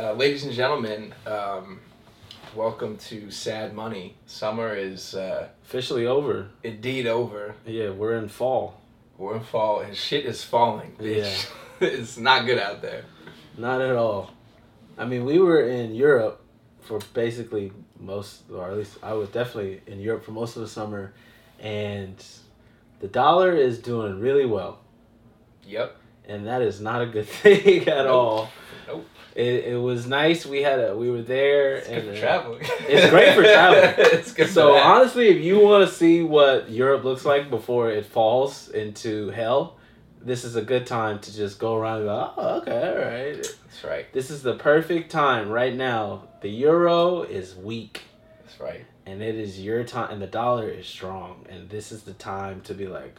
uh, ladies and gentlemen, um, welcome to Sad Money. Summer is uh, Officially over. indeed over. Yeah, we're in fall. We're in fall and shit is falling, bitch. it's not good out there. Not at all. I mean, we were in Europe for basically most, or at least I was definitely in Europe for most of the summer, and the dollar is doing really well, Yep. And that is not a good thing at Nope. all. Nope. It, it was nice. We had a we were there, It's and good for traveling. It's great for traveling. it's good So honestly, if you want to see what Europe looks like before it falls into hell, this is a good time to just go around and go, oh, okay, all right. That's right. This is the perfect time right now. The euro is weak, That's right. and it is your time, and the dollar is strong, and this is the time to be like,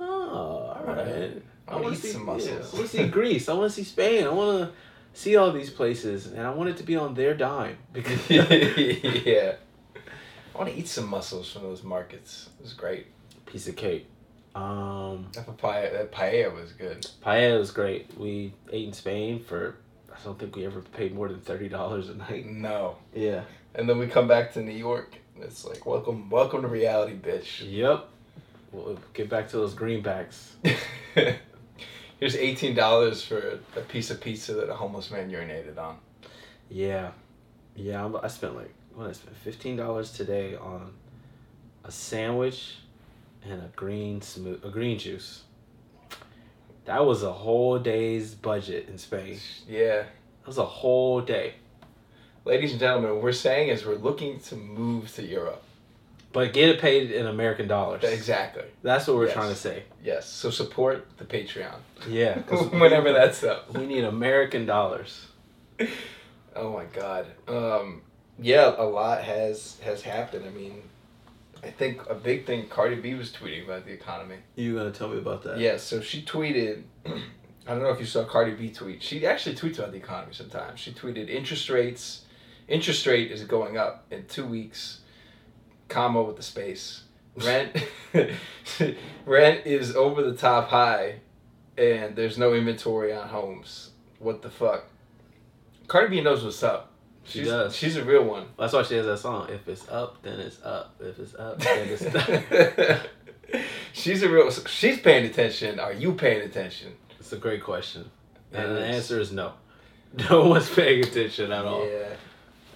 oh, all right. I want wanna see- some yeah. I want to see Greece. I want to see Spain. I want to see all these places, and I want it to be on their dime because yeah. I want to eat some mussels from those markets. It was great. piece of cake. Um, That papaya, that paella was good. paella was great. We ate in Spain for I don't think we ever paid more than thirty dollars a night. No. Yeah. And then we come back to New York. and It's like welcome, welcome to reality, bitch. Yep. We'll get back to those greenbacks. Here's eighteen dollars for a piece of pizza that a homeless man urinated on. Yeah, yeah. I'm- spent like what I spent fifteen dollars today on a sandwich and a green smooth a green juice. That was a whole day's budget in Spain. Yeah. That was a whole day. Ladies and gentlemen, what we're saying is we're looking to move to Europe. But get it paid in American dollars. Exactly. That's what we're Yes. trying to say. Yes. So support the Patreon. Yeah. Whenever that's up. we need American dollars. Oh my god. Um, yeah, a lot has has happened. I mean, I think a big thing Cardi B was tweeting about the economy. You gonna tell me about that? Yeah, so she tweeted. I don't know if you saw Cardi B tweet. She actually tweets about the economy sometimes. She tweeted interest rates. Interest rate is going up in two weeks, comma with the space. Rent, rent is over the top high, and there's no inventory on homes. What the fuck? Cardi B knows what's up. She She's, does. She's a real one. That's why she has that song. If it's up, then it's up. If it's up, then it's down. she's a real. She's paying attention. Are you paying attention? it's a great question. And It the answer is no. No one's paying attention at all. Yeah.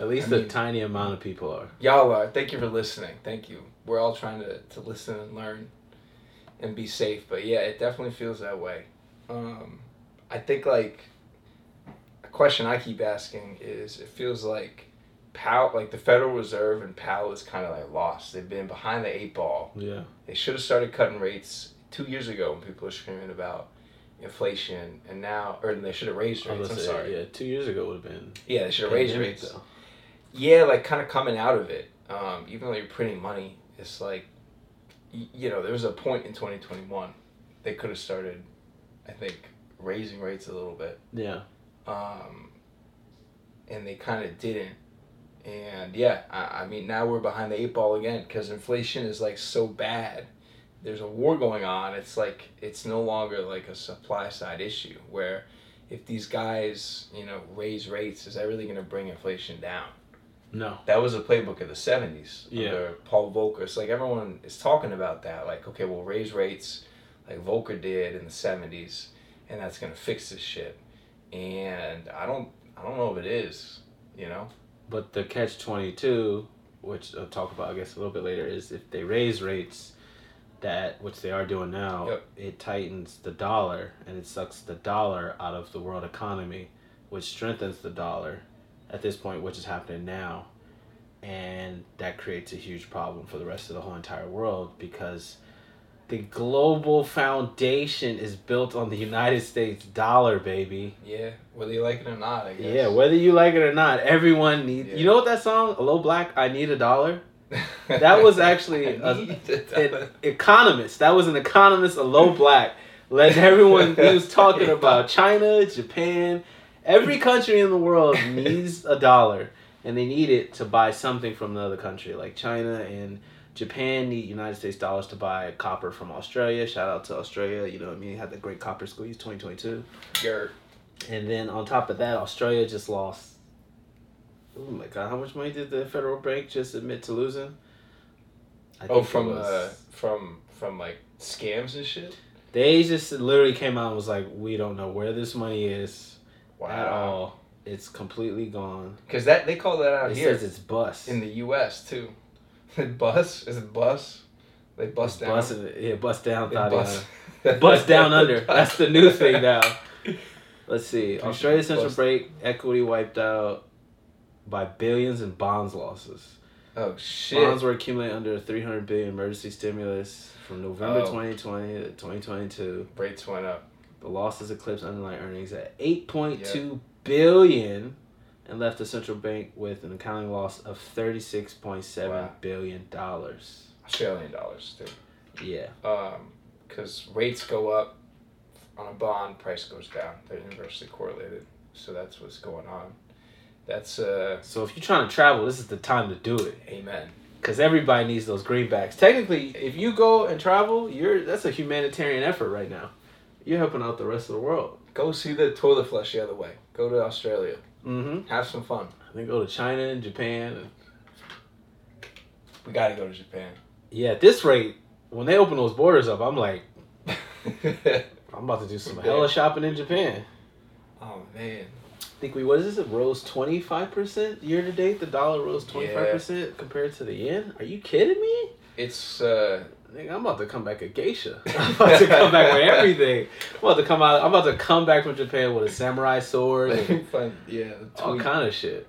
At least I a mean- tiny amount of people are. Y'all are. Thank you for listening. Thank you. We're all trying to, to listen and learn and be safe. But yeah, it definitely feels that way. Um, I think like a question I keep asking is it feels like Powell, like the Federal Reserve and Powell is kind of like lost. They've been behind the eight ball. Yeah. They should have started cutting rates two years ago when people were screaming about inflation and now, or they should have raised rates. I'm sorry. yeah, two years ago would have been. Yeah, they should have raised rates. though. Yeah, like kind of coming out of it. Um, even though you're printing money, it's like, you know, there was a point in 2021 they could have started, I think, raising rates a little bit. Yeah. Um, and they kind of didn't. And yeah, I, I mean, now we're behind the eight ball again because inflation is like so bad. There's a war going on. It's like, it's no longer like a supply side issue where if these guys, you know, raise rates, is that really going to bring inflation down? No. That was a playbook of the 70s Yeah. under Paul Volcker. It's like everyone is talking about that. Like, okay, we'll raise rates like Volcker did in the 70s, and that's going to fix this shit. And I don't, I don't know if it is, you know? But the catch twenty two, which I'll talk about I guess a little bit later, is if they raise rates, that which they are doing now, Yep. it tightens the dollar and it sucks the dollar out of the world economy, which strengthens the dollar at this point, which is happening now. And that creates a huge problem for the rest of the whole entire world because the global foundation is built on the United States dollar, baby. Yeah, whether you like it or not, I guess. Yeah, whether you like it or not, everyone needs. Yeah. You know what that song, "Aloe Blacc, I Need a Dollar." That was actually a- a An economist. That was an economist, Aloe Blacc, led everyone. He was talking about China, Japan, every country in the world needs a dollar, and they need it to buy something from another country. Like China and Japan need United States dollars to buy copper from Australia. Shout out to Australia. You know what I mean? Had the great copper squeeze 2022. Your, And then on top of that, Australia just lost. Oh my god! How much money did the federal bank just admit to losing? I oh, from was, uh, from from like scams and shit. They just literally came out and was like, "We don't know where this money is wow. at all. It's completely gone." Because that they call that out it here. Says it's bust in the U.S. too. bus is it bus? They bust down. Bust, yeah, bust down. Bust. bust down under. That's the new thing now. Let's see. Australia Central break. equity wiped out by billions in bonds losses. Oh shit! Bonds were accumulating under a three hundred billion emergency stimulus from November oh. twenty twenty to twenty twenty two. Rates went up. The losses eclipsed underlying earnings at eight point two billion, and left the central bank with an accounting loss of thirty six point seven wow. billion dollars. Australian dollars too. Yeah. Um, because rates go up on a bond, price goes down. They're inversely correlated. So that's what's going on. That's uh. So if you're trying to travel, this is the time to do it. Amen. Because everybody needs those greenbacks. Technically, if you go and travel, you're that's a humanitarian effort right now. You're helping out the rest of the world. Go see the toilet flush the other way. Go to Australia. Mm-hmm. Have some fun. Then go to China and Japan. And... We gotta go to Japan. Yeah, at this rate, when they open those borders up, I'm like, I'm about to do some hella shopping in Japan. Oh man. I think we what is this? It rose twenty five percent year to date. The dollar rose twenty five percent compared to the yen. Are you kidding me? It's uh I'm about to come back a geisha. I'm about to come back with everything. I'm about to come out. I'm about to come back from Japan with a samurai sword. And yeah, all kind of shit.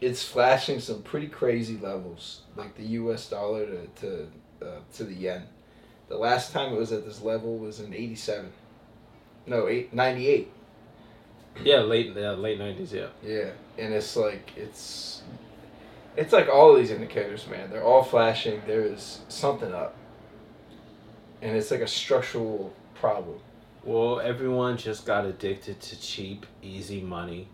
It's flashing some pretty crazy levels, like the U.S. dollar to to uh, to the yen. The last time it was at this level was in '87. No, eight, 98. Yeah, late yeah, late nineties. Yeah. Yeah, and it's like it's, it's like all these indicators, man. They're all flashing. There is something up, and it's like a structural problem. Well, everyone just got addicted to cheap, easy money,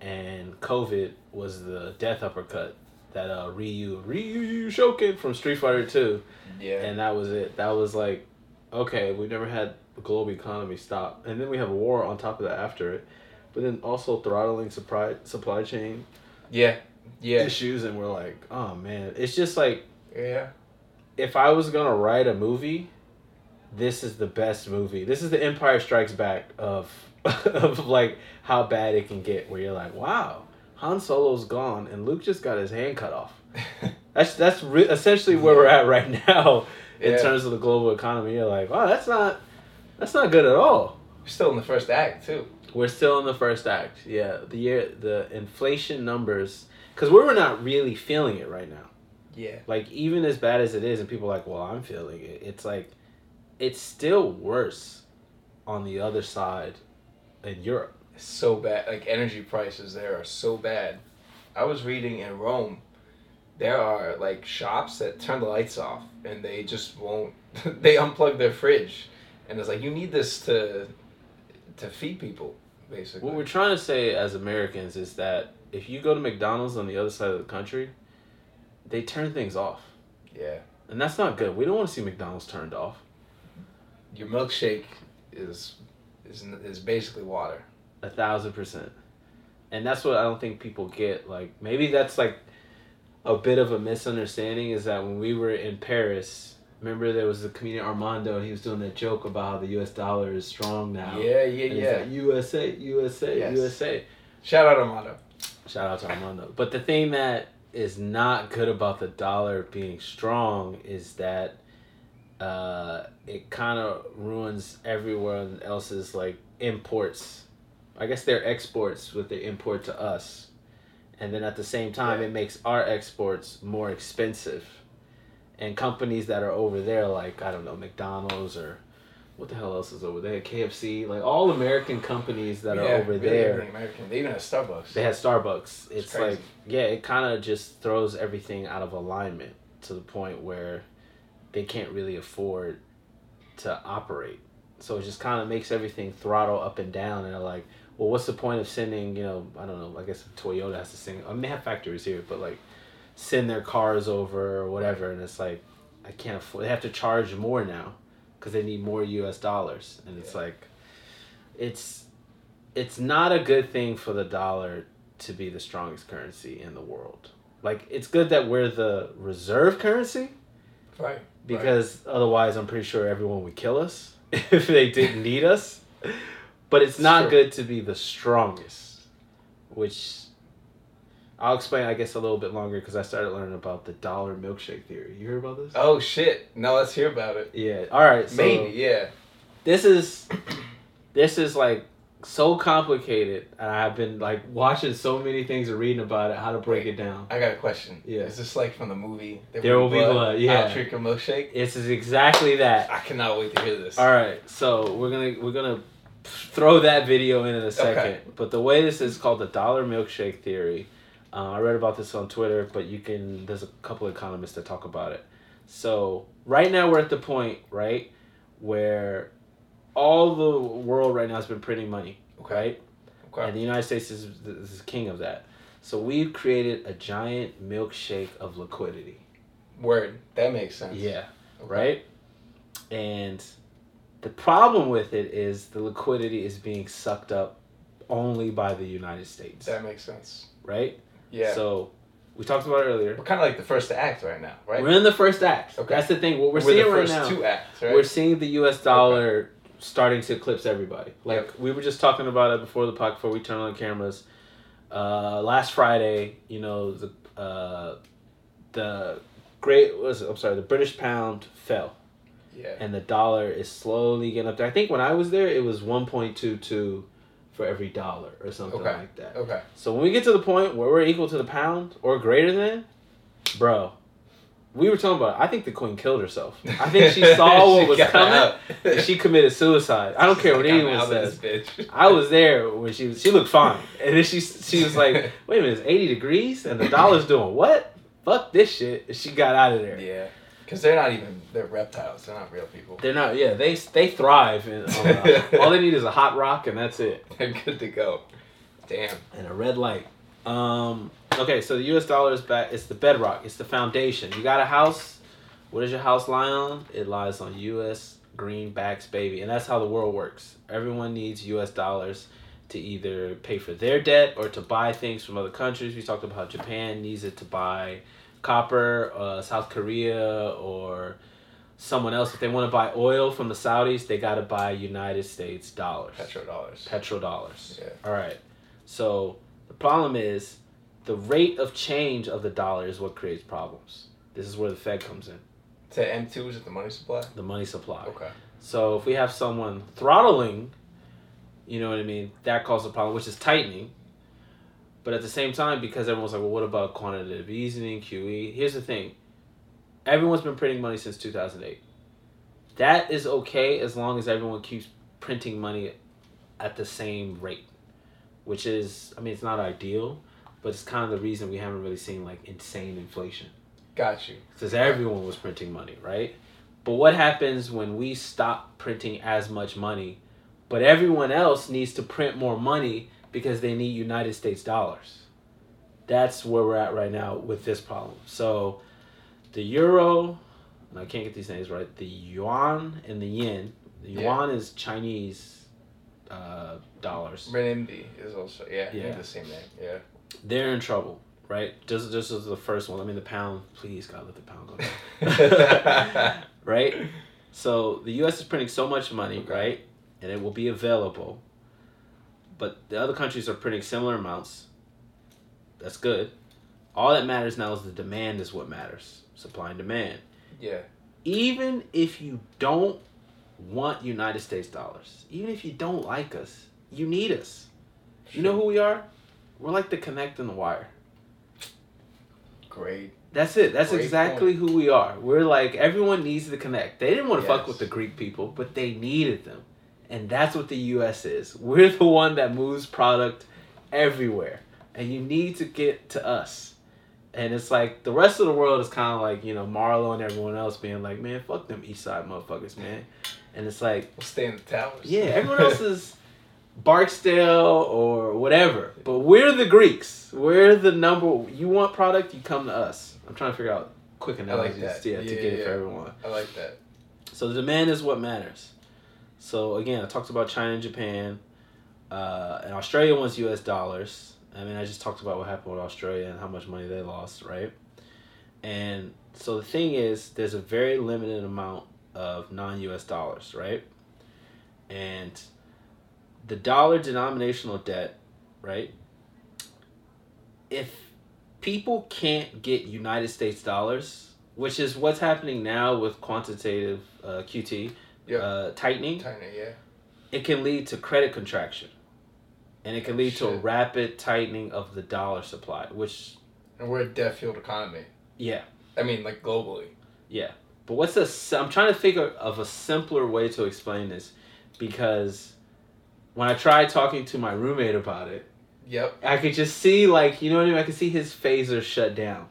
and COVID was the death uppercut that uh Ryu Ryu Shoken from Street Fighter Two. Yeah. And that was it. That was like, okay, we never had the global economy stop, and then we have a war on top of that after it, but then also throttling supply supply chain. Yeah. Yeah. Issues, and we're like, oh man, it's just like. Yeah. If I was gonna write a movie, this is the best movie. This is the Empire Strikes Back of of like how bad it can get. Where you're like, wow, Han Solo's gone and Luke just got his hand cut off. that's that's re- essentially where we're at right now in yeah. terms of the global economy. You're like, wow, that's not that's not good at all. We're still in the first act too. We're still in the first act. Yeah, the year the inflation numbers because we're not really feeling it right now. Yeah. Like even as bad as it is, and people are like, well, I'm feeling it. It's like, it's still worse on the other side in Europe so bad. Like energy prices there are so bad. I was reading in Rome, there are like shops that turn the lights off and they just won't. they unplug their fridge, and it's like you need this to to feed people, basically. What we're trying to say as Americans is that if you go to McDonald's on the other side of the country, they turn things off. Yeah. And that's not good. We don't want to see McDonald's turned off. Your milkshake is is is basically water. A thousand percent. And that's what I don't think people get. Like maybe that's like a bit of a misunderstanding is that when we were in Paris, remember there was the comedian Armando and he was doing that joke about how the US dollar is strong now. Yeah, yeah, yeah. Like, USA, USA, yes. USA. Shout out Armando. Shout out to Armando. But the thing that is not good about the dollar being strong is that uh, it kind of ruins everyone else's like imports. I guess their exports with the import to us, and then at the same time yeah. it makes our exports more expensive, and companies that are over there like I don't know McDonald's or what the hell else is over there? KFC, like all American companies that yeah, are over really there. American. They even have Starbucks. They have Starbucks. It's, it's like yeah, it kind of just throws everything out of alignment to the point where they can't really afford to operate. So it just kind of makes everything throttle up and down, and they're like, well, what's the point of sending, you know, I don't know, I guess Toyota has to send, I mean, they have factories here, but like send their cars over or whatever. And it's like, I can't afford, they have to charge more now because they need more US dollars. And it's yeah. like, it's, it's not a good thing for the dollar to be the strongest currency in the world. Like it's good that we're the reserve currency Right. because otherwise I'm pretty sure everyone would kill us if they didn't need us. But it's not Sure. good to be the strongest, which I'll explain I guess a little bit longer because I started learning about the dollar milkshake theory. You heard about this? Oh shit! Now let's hear about it. Yeah. All right. So Maybe. Yeah. this is this is like so complicated and I've been like watching so many things and reading about it how to break Wait. it down. I got a question. Yeah. Is this like from the movie? There Will Be Blood, yeah. I'll drink a milkshake. This is exactly that. I cannot wait to hear this. All right, so we're gonna we're gonna throw that video in in a second. Okay. But the way this is called the dollar milkshake theory. Uh, I read about this on Twitter, but you can. There's a couple economists that talk about it. So right now we're at the point right where all the world right now has been printing money, Okay. right? Okay. And the United States is is king of that. So we've created a giant milkshake of liquidity. Word. That makes sense. Yeah Okay. right? And the problem with it is the liquidity is being sucked up only by the United States, That makes sense. right? Yeah. So we talked about it earlier. we're kind of like the first act right now, right? We're in the first act. Okay. That's the thing. What we're, We're seeing the right now, two acts, right? we're seeing the U.S. dollar starting to eclipse everybody. Like Yep. we were just talking about it before the podcast, before we turned on the cameras. Uh, last Friday, you know the uh, the great was? I'm sorry, the British pound fell. yeah. and the dollar is slowly getting up there. I think when I was there, it was one point two two for every dollar or something Okay. like that. Okay. So when we get to the point where we're equal to the pound or greater than, bro, we were talking about. it. I think the queen killed herself. I think she saw what was coming. and she committed suicide. I don't care what anyone says. I was there when she was. She looked fine, and then she she was like, "Wait a minute, it's eighty degrees, and the dollar's doing what? Fuck this shit." And she got out of there. Yeah. Because they're not even, they're reptiles. They're not real people. They're not. Yeah, they they thrive. In, on a- all they need is a hot rock, and that's it, They're good to go. Damn. and a red light. Um. Okay, so the U.S. dollar is back. It's the bedrock. It's the foundation. You got a house. What does your house lie on? It lies on U.S. greenbacks, baby, and that's how the world works. Everyone needs U.S. dollars to either pay for their debt or to buy things from other countries. We talked about how Japan needs it to buy copper, uh, South Korea, or someone else. If they want to buy oil from the Saudis, they got to buy United States dollars, Petrodollars. petrodollars. Yeah. All right. So the problem is the rate of change of the dollar is what creates problems. This is where the Fed comes in, To M2 is it the money supply? the money supply. Okay. So if we have someone throttling, you know what I mean, that causes a problem, which is tightening. But at the same time, because everyone's like, well, what about quantitative easing, QE? Here's the thing everyone's been printing money since 2008. That is okay as long as everyone keeps printing money at the same rate, which is, I mean, it's not ideal, but it's kind of the reason we haven't really seen like insane inflation Got you. because everyone was printing money, right? But what happens when we stop printing as much money, but everyone else needs to print more money because they need United States dollars? That's where we're at right now with this problem. So, the euro, and I can't get these names right. The yuan and the yen. The Yeah. yuan is Chinese uh, dollars. Renminbi is also, yeah, yeah. Yeah. the same name. Yeah. They're in trouble, right? Just this is the first one. I mean, the pound. Please, God, let the pound go down. right? So the U.S. is printing so much money, Okay. right? And it will be available. But the other countries are printing similar amounts. That's good. All that matters now is the demand is what matters. Supply and demand. yeah. Even if you don't want United States dollars, even if you don't like us, you need us. You know who we are? We're like the connect and the wire. Great. That's it. That's Great exactly who we are. We're like everyone needs to connect. They didn't want to fuck with the Greek people, but they needed them. And that's what the US is. We're the one that moves product everywhere. And you need to get to us. And it's like the rest of the world is kind of like, you know, Marlo and everyone else being like, man, fuck them East Side motherfuckers, man. And it's like, We'll stay in the towers. yeah, everyone else is Barksdale or whatever. But we're the Greeks. We're the number. You want product, you come to us. I'm trying to figure out quick I like that. yeah, to Yeah, get it for everyone. I like that. So the demand is what matters. So again, I talked about China and Japan. uh, and Australia wants U.S. dollars. I mean, I just talked about what happened with Australia and how much money they lost, right? And so the thing is, there's a very limited amount of non-U.S. dollars, right? And the dollar denominational debt, right? If people can't get United States dollars, which is what's happening now with quantitative uh, QT Yep. uh, tightening, China, yeah. it can lead to credit contraction. And it can Oh, lead to a rapid tightening of the dollar supply, which, And we're a debt fueled economy. yeah, I mean, like globally. yeah. But what's a, I'm trying to think of- of a simpler way to explain this because when I tried talking to my roommate about it, Yep. I could just see like you know what I mean. I could see his phaser shut down.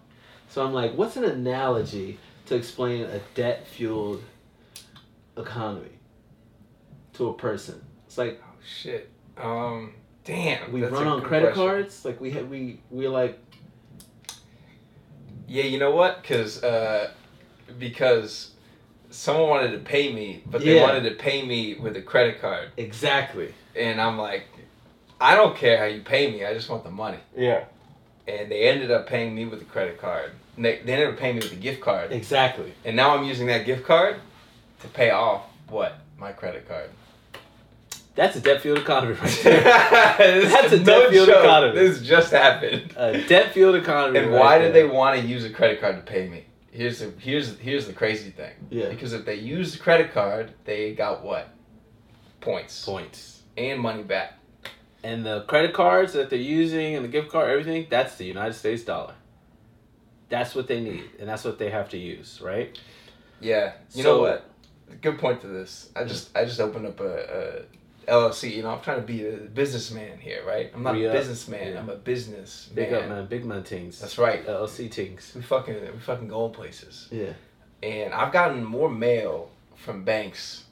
So I'm like, what's an analogy to explain a debt fueled economy to a person? It's like Oh shit. Um. Damn. we run on credit question. cards. Like we ha- we we're like Yeah, you know what? Cause uh, because someone wanted to pay me, but they wanted to pay me with a credit card, exactly. and I'm like, I don't care how you pay me. I just want the money. Yeah. And they ended up paying me with a credit card. And They, they ended up paying me with a gift card, Exactly. and now I'm using that gift card to pay off what my credit card. That's a debt fueled economy right there. That's a debt-fueled economy. This just happened. a debt fueled economy. And right why did there. they want to use a credit card to pay me? Here's the here's here's the crazy thing. Yeah. Because if they used the credit card, they got what? Points points? and money back. And the credit cards that they're using and the gift card, everything, that's the United States dollar. That's what they need, and that's what they have to use, right? Yeah. You So- know what? Good point to this. I just I just opened up a, a LLC. You know, I'm trying to be a businessman here, right? I'm not a businessman. yeah. I'm a business Big man. up, man. Big man things. That's right. LLC things. We fucking we fucking going places. Yeah. And I've gotten more mail from banks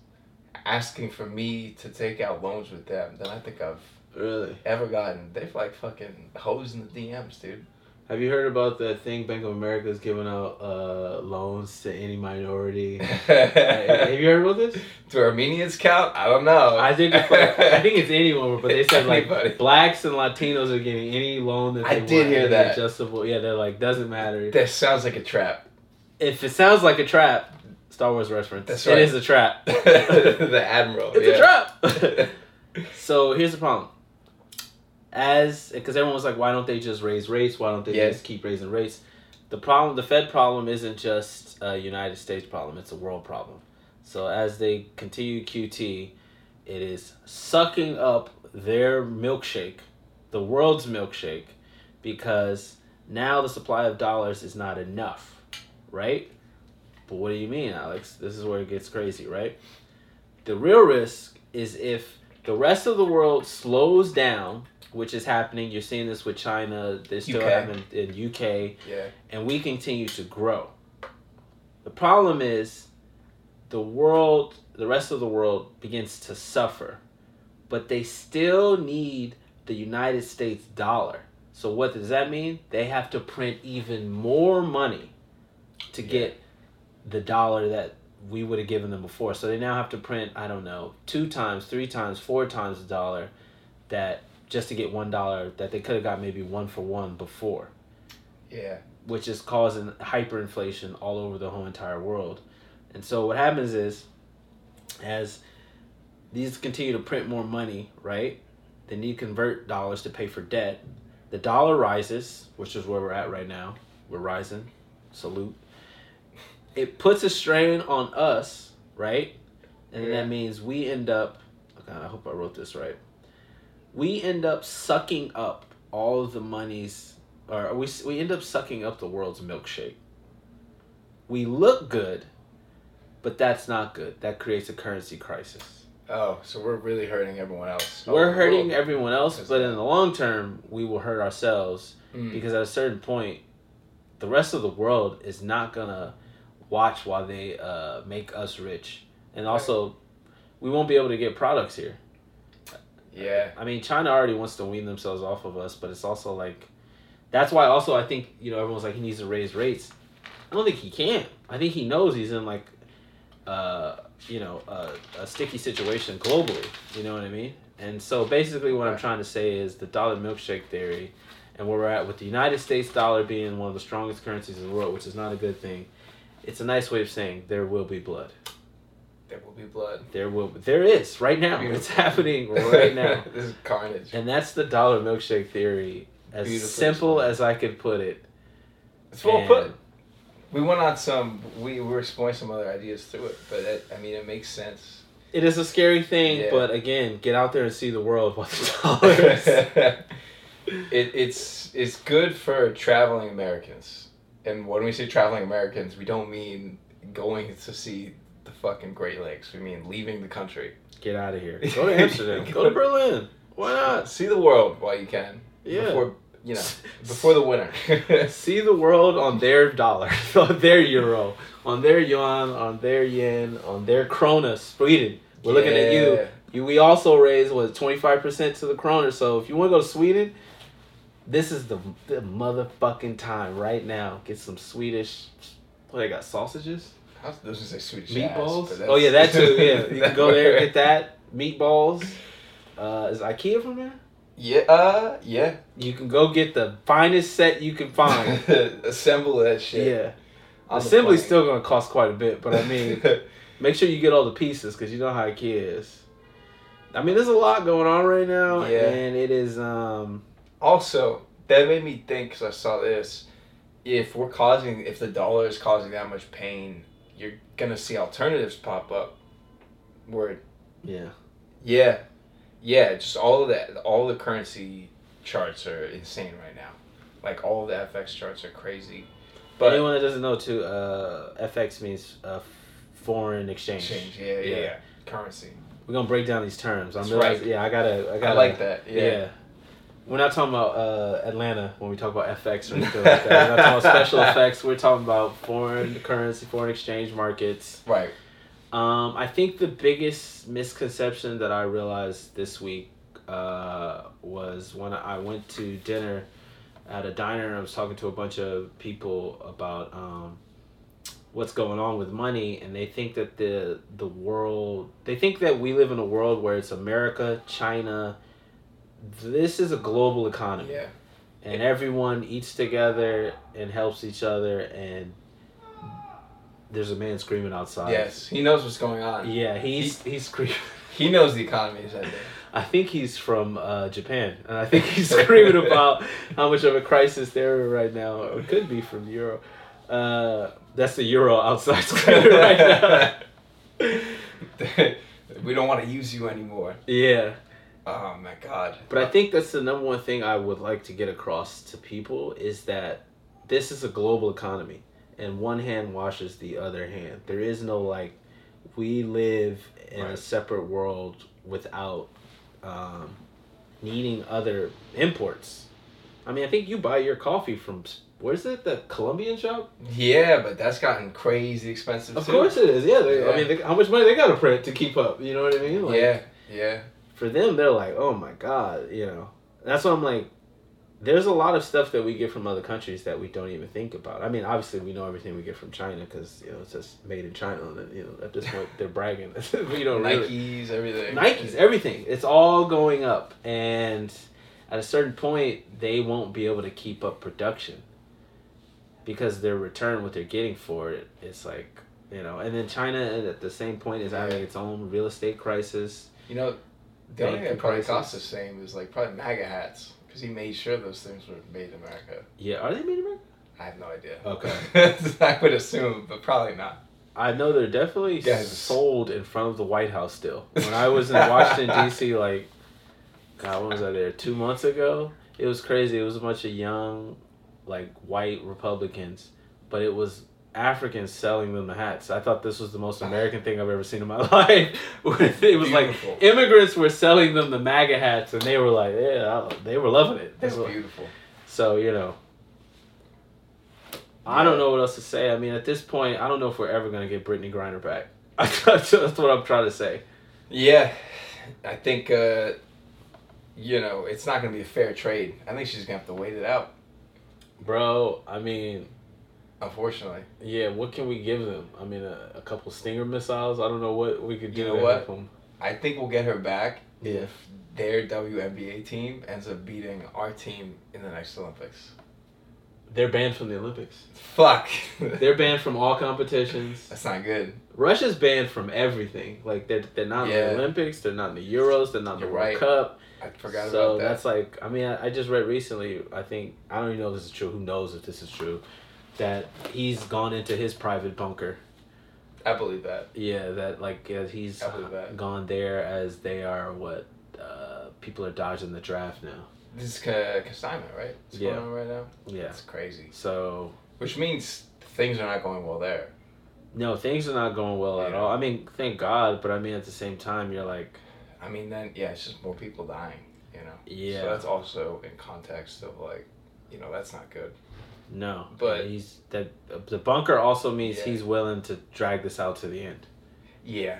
asking for me to take out loans with them than I think I've Really? ever gotten. They've like fucking hoes in the DMs, dude. Have you heard about the thing Bank of America is giving out uh, loans to any minority? Have you heard about this? Do Armenians count? I don't know. I think it's like, I think it's anyone, but they said like blacks and Latinos are getting any loan that they I they did hear that. Adjustable. Yeah, they're like doesn't matter. that sounds like a trap. If it sounds like a trap, Star Wars reference. That's right. It is a trap. the admiral. It's yeah. a trap. so here's the problem. As because everyone was like, why don't they just raise rates? Why don't they Yeah. just keep raising rates? The problem, the Fed problem, isn't just a United States problem; it's a world problem. So as they continue QT, it is sucking up their milkshake, the world's milkshake, because now the supply of dollars is not enough, right? But what do you mean, Alex? This is where it gets crazy, right? The real risk is if the rest of the world slows down, which is happening. You're seeing this with China. They're still UK. having in UK, Yeah. and we continue to grow. The problem is, the world, the rest of the world begins to suffer, but they still need the United States dollar. So what does that mean? They have to print even more money to Yeah. get the dollar that we would have given them before. So they now have to print, I don't know, two times, three times, four times the dollar that just to get one dollar that they could have got maybe one for one before, Yeah. which is causing hyperinflation all over the whole entire world. And so what happens is as these continue to print more money, right? They need to convert dollars to pay for debt. The dollar rises, which is where we're at right now. We're rising. Salute. It puts a strain on us, right? And Yeah. that means we end up okay, I hope I wrote this right. We end up sucking up all of the monies or we we end up sucking up the world's milkshake. We look good, but that's not good. That creates a currency crisis. Oh, so we're really hurting everyone else. We're over hurting world. everyone else, but in the long term, we will hurt ourselves Mm. because at a certain point, the rest of the world is not gonna watch while they uh, make us rich, and also, we won't be able to get products here. Yeah. I mean, China already wants to wean themselves off of us, but it's also like, that's why also I think you know everyone's like he needs to raise rates. I don't think he can. I think he knows he's in like, uh, you know, a, a sticky situation globally. You know what I mean? And so basically, what I'm trying to say is the dollar milkshake theory, and where we're at with the United States dollar being one of the strongest currencies in the world, which is not a good thing. It's a nice way of saying there will be blood. There will be blood. There will. There is right now. It's happening right now. this is carnage. And that's the dollar milkshake theory. As Beautifully simple explained. as I could put it. It's well And- put. We went on some. We were exploring some other ideas through it, but it, I mean, it makes sense. It is a scary thing, Yeah. but again, get out there and see the world what the dollar is. it, it's it's good for traveling Americans, and when we say traveling Americans, we don't mean going to see the fucking Great Lakes. We mean leaving the country. Get out of here. Go to Amsterdam. Go to Berlin. Why not? See the world while you can. Yeah. Before you know, before the winter. See the world on their dollar, on their euro, on their yuan, on their yen, on their krona. Sweden. We're looking at you. You. We also raised what twenty five percent to the krona. So if you want to go to Sweden, this is the, the motherfucking time right now. Get some Swedish. What they got? Sausages, I was going to say Swedish meatballs. ass, oh yeah, that too. Yeah, you can go there and get that meatballs. Uh, is IKEA from there? Yeah, uh, yeah. You can go get the finest set you can find. Assemble that shit. yeah. Assembly's still gonna cost quite a bit, but I mean, make sure you get all the pieces because you know how IKEA is. I mean, there's a lot going on right now, Yeah. and it is. um Also, that made me think because I saw this. If we're causing, if the dollar is causing that much pain, you're gonna see alternatives pop up. Where, Yeah. yeah, yeah, just all of that, all the currency charts are insane right now. Like all the FX charts are crazy. But Anyone that doesn't know, too, uh, FX means uh, foreign exchange. change, yeah, yeah, Yeah. yeah, currency. We're gonna break down these terms. I'm That's realizing, right. yeah, I gotta, I I gotta. like that. Yeah. Yeah. We're not talking about uh, Atlanta when we talk about FX or anything like that. We're not talking about special effects. We're talking about foreign currency, foreign exchange markets. Right. Um, I think the biggest misconception that I realized this week uh, was when I went to dinner at a diner and I was talking to a bunch of people about um, what's going on with money, and they think that the the world they think that we live in a world where it's America, China. This is a global economy Yeah. and everyone eats together and helps each other and there's a man screaming outside. Yes, he knows what's going on. Yeah, he's he's screaming. He knows the economy is out there. I think he's from uh, Japan, and I think he's screaming about how much of a crisis they're in right now. Or it could be from Euro. Uh, that's the Euro outside screaming right now. we don't want to use you anymore. Yeah, Oh my god. but I think that's the number one thing I would like to get across to people is that this is a global economy, and one hand washes the other hand. There is no like, we live in a separate world without um, needing other imports. I mean, I think you buy your coffee from where's it? The Colombian shop? Yeah, but that's gotten crazy expensive Of too. course it is. Yeah, they, I mean, they, how much money they got to print to keep up? You know what I mean? Like, yeah, yeah. For them, they're like, oh my god, you know. That's why I'm like, there's a lot of stuff that we get from other countries that we don't even think about. I mean, obviously we know everything we get from China because you know it's just made in China, and you know at this point they're bragging. we don't really. Nikes, everything. Nikes, everything. It's all going up. And at a certain point, they won't be able to keep up production because their return, what they're getting for it, it's like, you know. And then China, at the same point, is having Yeah. its own real estate crisis. You know, the only thing that probably cost the same is like probably MAGA hats because he made sure those things were made in America. Yeah, are they made in America? I have no idea. Okay. I would assume, but probably not. I know they're definitely Yes. sold in front of the White House still. When I was in Washington D.C., like, God, when was I there? Two months ago. It was crazy. It was a bunch of young, like white Republicans, but it was Africans selling them the hats. I thought this was the most American thing I've ever seen in my life. it was like immigrants were selling them the MAGA hats, and they were like, yeah, they were loving it. They That's were- beautiful. so you know, I don't know what else to say. I mean, at this point, I don't know if we're ever gonna get Brittney Griner back. That's what I'm trying to say. Yeah, I think uh, you know it's not gonna be a fair trade. I think she's gonna have to wait it out. Bro, I mean, Unfortunately, yeah, what can we give them? I mean, a, a couple Stinger missiles. I don't know what we could do. You know to what? I think we'll get her back Yeah. if their WNBA team ends up beating our team in the next Olympics. They're banned from the Olympics. Fuck. They're banned from all competitions. That's not good. Russia's banned from everything. Like they're they're not in the Olympics. They're not in the Euros. They're not in the You're World right. Cup. I forgot so about that. So that's like I mean I, I just read recently. I think I don't even know if this is true. Who knows if this is true? That he's gone into his private bunker. I believe that. Yeah, that like uh, he's gone there as they are what uh, people are dodging the draft now. This is Ka- consignment, right? What's Yeah. going on right now? Yeah. That's crazy. So Which means things are not going well there. no, things are not going well at all. I mean, thank God, but I mean at the same time, you're like, I mean, then yeah, it's just more people dying. You know. yeah, So that's also in context of like, you know, that's not good. No, but- he's that the bunker also means Yeah. he's willing to drag this out to the end. Yeah.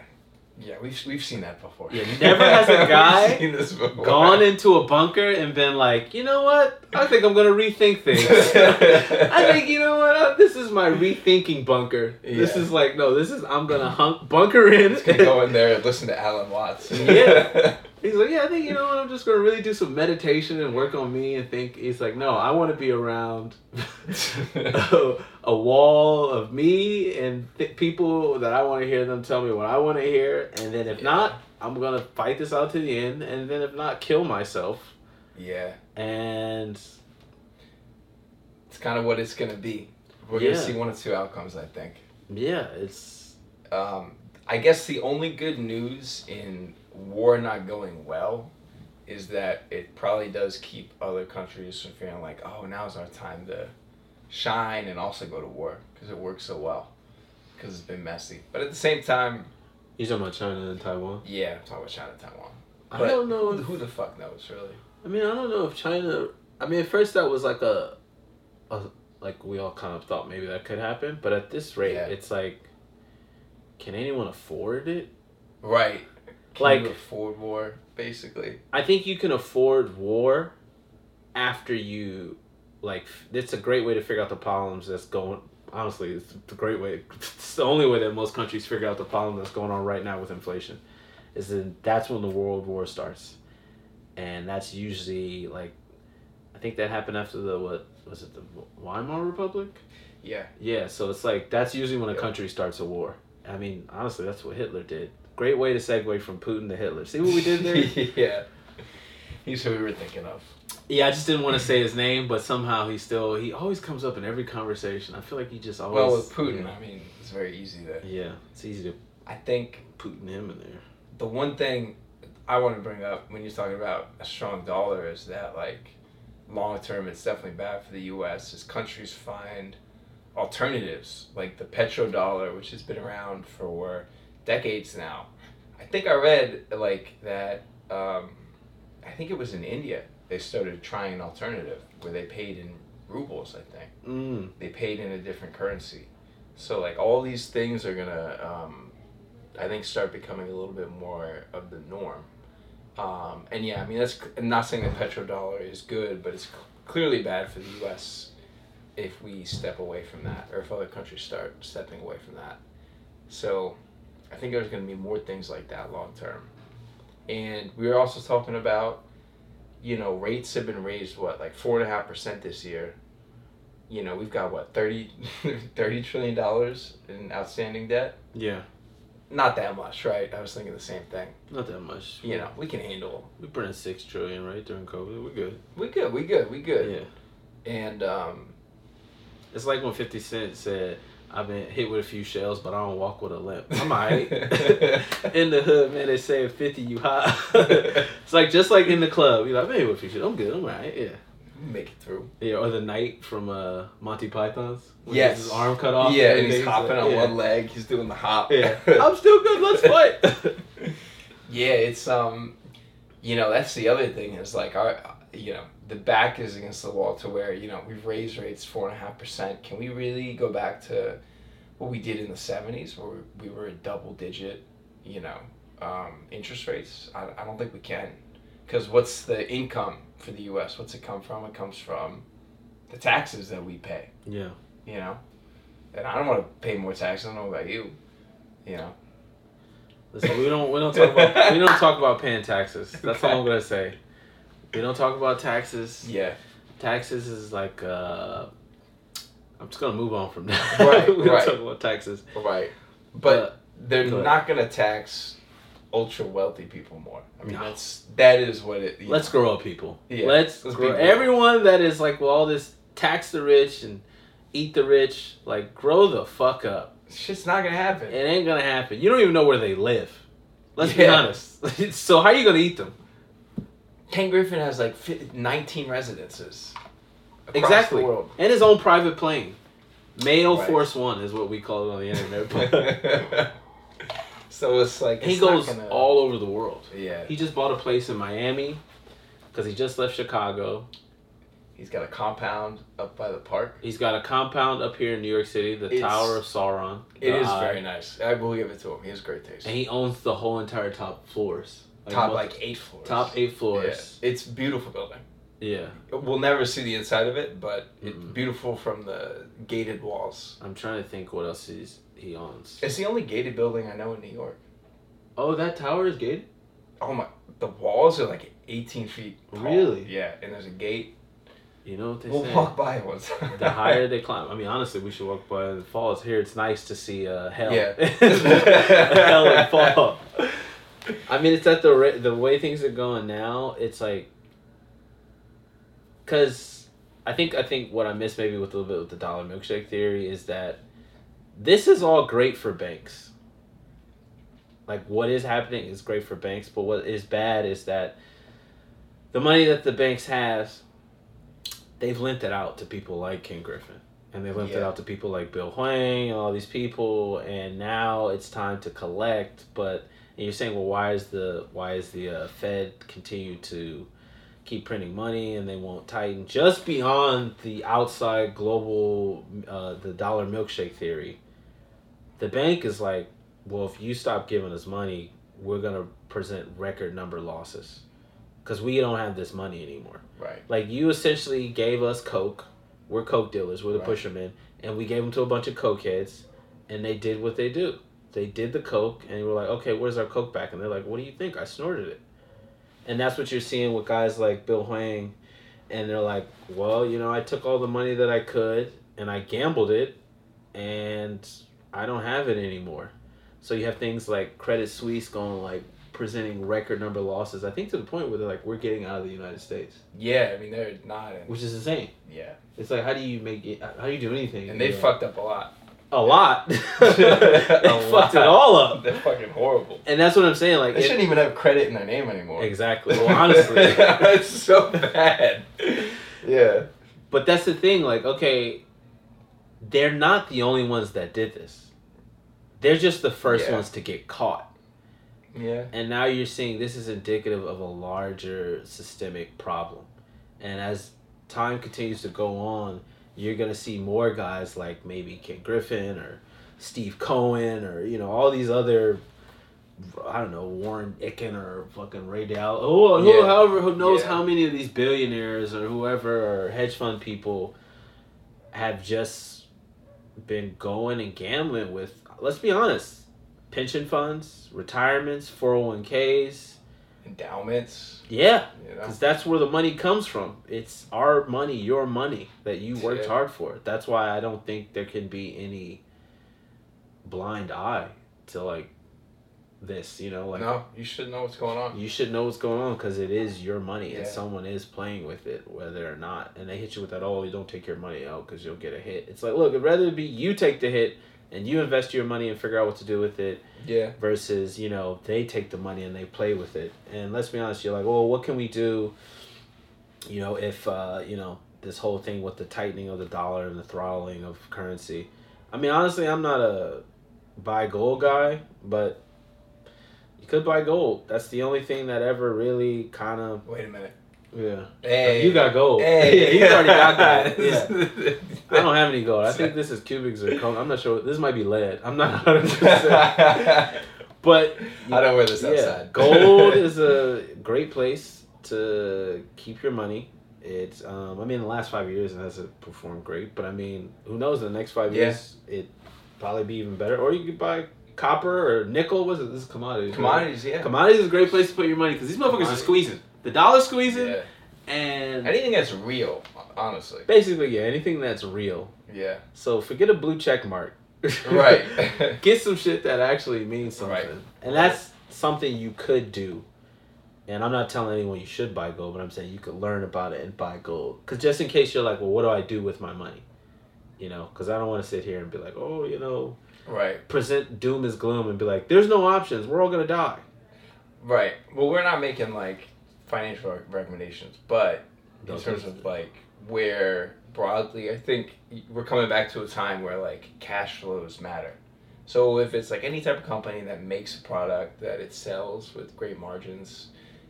Yeah, we've we've seen that before. Yeah, never has a guy this. Gone into a bunker and been like, you know what? I think I'm gonna rethink things. I think you know what? This is my rethinking bunker. This is like no. This is I'm gonna hunk bunker in. Just gonna go in there and listen to Alan Watts. Yeah. He's like, yeah, I think you know what? I'm just gonna really do some meditation and work on me and think. He's like, no, I want to be around a, a wall of me and th- people that I want to hear them tell me what I want to hear, and then if Yeah. not, I'm gonna fight this out to the end, and then if not, kill myself. yeah, And it's kind of what it's gonna be. We're Yeah. gonna see one of two outcomes, I think. yeah, it's Um, I guess the only good news in war not going well is that it probably does keep other countries from feeling like, oh, now's our time to shine and also go to war because it works so well because it's been messy. But at the same time, you talking about China and Taiwan. yeah, I'm talking about China, Taiwan. I don't know. Who, If, who the fuck knows, really? I mean, I don't know if China. I mean, at first that was like a, a like we all kind of thought maybe that could happen, but at this rate, Yeah. it's like, can anyone afford it? Right. Can Like- afford war, basically? I think you can afford war after you like it's a great way to figure out the problems that's going honestly it's the great way it's the only way that most countries figure out the problem that's going on right now with inflation is that that's when the world war starts. And that's usually like i think that happened after the what was it the weimar republic? Yeah. yeah so it's like that's usually when a country starts a war. I mean honestly that's what hitler did great way to segue from putin to hitler see what we did there yeah. He's who we were thinking of. Yeah, I just didn't want to say his name, but somehow he still he always comes up in every conversation. I feel like he just always Well, with Putin, I mean, it's very easy to. Yeah, it's easy to I think Putin him in there. the one thing I want to bring up when you're talking about a strong dollar is that like long term it's definitely bad for the U.S. as countries find alternatives like the petrodollar, which has been around for decades now. I think I read like that. Um, I think it was in India they started trying an alternative where they paid in rubles. I think Mm. they paid in a different currency. So like all these things are gonna, um, I think, start becoming a little bit more of the norm. Um, and yeah, I mean that's I'm not saying that petrodollar is good, but it's c- clearly bad for the U.S. if we step away from that, or if other countries start stepping away from that. So I think there's going to be more things like that long term. And we were also talking about, you know, rates have been raised what like four and a half percent this year you know, we've got what 30, 30 trillion dollars in outstanding debt. Yeah, Not that much, right? I was thinking the same thing. not that much. You know, we can handle. we printed six trillion right during COVID. We're good. We good. We good. We good. Yeah, And um, it's like when Fifty Cent said, "I've been hit with a few shells, but I don't walk with a limp." I'm alright. in the hood, man, they say Fifty, you hot. it's like just like in the club. You're like, man, with a few shells, I'm good. I'm alright. Yeah. make it through. Yeah, or the knight from uh, Monty Python's. when Yes. his arm cut off. yeah, and everything. he's hopping like, on yeah. one leg. He's doing the hop. Yeah, I'm still good. Let's fight. yeah, it's um, you know, that's the other thing is like our, you know, the back is against the wall to where you know we've raised rates four and a half percent. Can we really go back to what we did in the seventies where we were at double digit, you know, um, interest rates? I, I don't think we can, because what's the income for the U.S.? What's it come from? It comes from the taxes that we pay. yeah. You know, and I don't want to pay more taxes. I don't know about you. You know. Listen, we don't we don't talk about we don't talk about paying taxes. That's all I'm gonna say. We don't talk about taxes. Yeah. Taxes is like uh I'm just gonna move on from that. Right, we don't right. talk about taxes. Right. But they're go not gonna tax ultra wealthy people more. I mean No. that's that is what it. Let's know. grow up, people. Yeah, Let's, let's grow. Everyone that is like, well, all this tax the rich and eat the rich, like, grow the fuck up. It's just not gonna happen. It ain't gonna happen. You don't even know where they live. Let's be honest. so how are you gonna eat them? Ken Griffin has like fi- 19 residences. exactly. And his own private plane. Mail Right. Force One is what we call it on the internet. so it's like he it's not goes gonna- all over the world. Yeah. He just bought a place in Miami because he just left Chicago. He's got a compound up by the park. He's got a compound up here in New York City, the It's- Tower of Sauron. It is Eye. very nice. I will give it to him. He has great taste. And he owns the whole entire top floors. Top like eight floors. top eight Yeah. floors. It's beautiful building. Yeah. We'll never see the inside of it, but it's Mm-mm. beautiful from the gated walls. I'm trying to think what else he's he owns. It's the only gated building I know in New York. Oh, that tower is gated. Oh my! The walls are like 18 feet. Tall. Really? Yeah, and there's a gate. You know what they We'll say. walk by it once. the higher they climb. I mean, honestly, we should walk by the falls. Here, it's nice to see uh, hell. Yeah. hell and fall. I mean, it's at the the way things are going now. It's like, cause I think I think what I miss maybe with a little bit with the dollar milkshake theory is that this is all great for banks. Like what is happening is great for banks, but what is bad is that the money that the banks have, they've lent it out to people like Ken Griffin. And they lent it out to people like Bill Hwang and all these people and now it's time to collect, but and you're saying, well, why is the why is the uh, Fed continue to keep printing money and they won't tighten just beyond the outside global uh, the dollar milkshake theory? The bank is like, well, if you stop giving us money, we're gonna present record number losses because we don't have this money anymore. right. Like you essentially gave us coke. We're coke dealers. We're the Right. pushermen, and we gave them to a bunch of coke heads, and they did what they do. They did the coke, and we're like, okay, where's our coke back? And they're like, what do you think? I snorted it, and that's what you're seeing with guys like Bill Hwang. and they're like, well, you know, I took all the money that I could, and I gambled it, and I don't have it anymore. So you have things like Credit Suisse going like presenting record number losses. I think to the point where they're like, we're getting out of the United States Yeah, I mean they're not in. which is insane. Yeah, It's like how do you make it? How do you do anything? and they fucked up a lot. A lot. they A fucked it all up, They're fucking horrible. and that's what I'm saying. Like They it- shouldn't even have credit in their name anymore. exactly. Well, honestly, it's so bad. Yeah. but that's the thing. Like, okay, they're not the only ones that did this. They're just the first Yeah. ones to get caught. Yeah. And now you're seeing this is indicative of a larger systemic problem. And as time continues to go on, you're going to see more guys like maybe Ken Griffin or Steve Cohen or, you know, all these other, I don't know, Warren Icken or fucking Ray Dalio. Oh, who, Yeah. however, who knows Yeah. how many of these billionaires or whoever or hedge fund people have just been going and gambling with, let's be honest, pension funds, retirements, 401ks. Endowments. Yeah, You know. because that's where the money comes from. It's our money, your money that you worked Yeah. hard for. That's why I don't think there can be any blind eye to like this. You know, like no, you should know what's going on. you should know what's going on because it is your money and someone is playing with it, whether or not. And they hit you with that, oh, you don't take your money out because you'll get a hit. It's like, look, I'd rather be you take the hit and you invest your money and figure out what to do with it Yeah. versus you know they take the money and they play with it and let's be honest you're like well what can we do you know if uh, you know this whole thing with the tightening of the dollar and the throttling of currency i mean honestly i'm not a buy gold guy but you could buy gold that's the only thing that ever really kind of Wait a minute. Yeah Hey. you got gold Hey. yeah, you already got gold yeah yeah. I don't have any gold. I think this is cubic zircon. I'm not sure. This might be lead. I'm not 100%. But I don't wear this yeah, outside. gold is a great place to keep your money. It's um, I mean, the last five years it hasn't performed great, but I mean, who knows? In the next five Yeah. years, it probably be even better. Or you could buy copper or nickel. Was it? This is commodities. right? Commodities, yeah. Commodities is a great place to put your money because these motherfuckers are squeezing. The dollar squeezing, yeah. and Anything that's real, honestly. basically, yeah, anything that's real. Yeah. So forget a blue check mark. Right. Get some shit that actually means something. Right. And that's something you could do. And I'm not telling anyone you should buy gold, but I'm saying you could learn about it and buy gold. Because just in case you're like, well, what do I do with my money? You know, because I don't want to sit here and be like, oh, you know, right. present doom as gloom and be like, there's no options. We're all going to die. Right. Well, we're not making like financial recommendations, but in Those terms of like where broadly, I think we're coming back to a time where like cash flows matter. So if it's like any type of company that makes a product that it sells with great margins,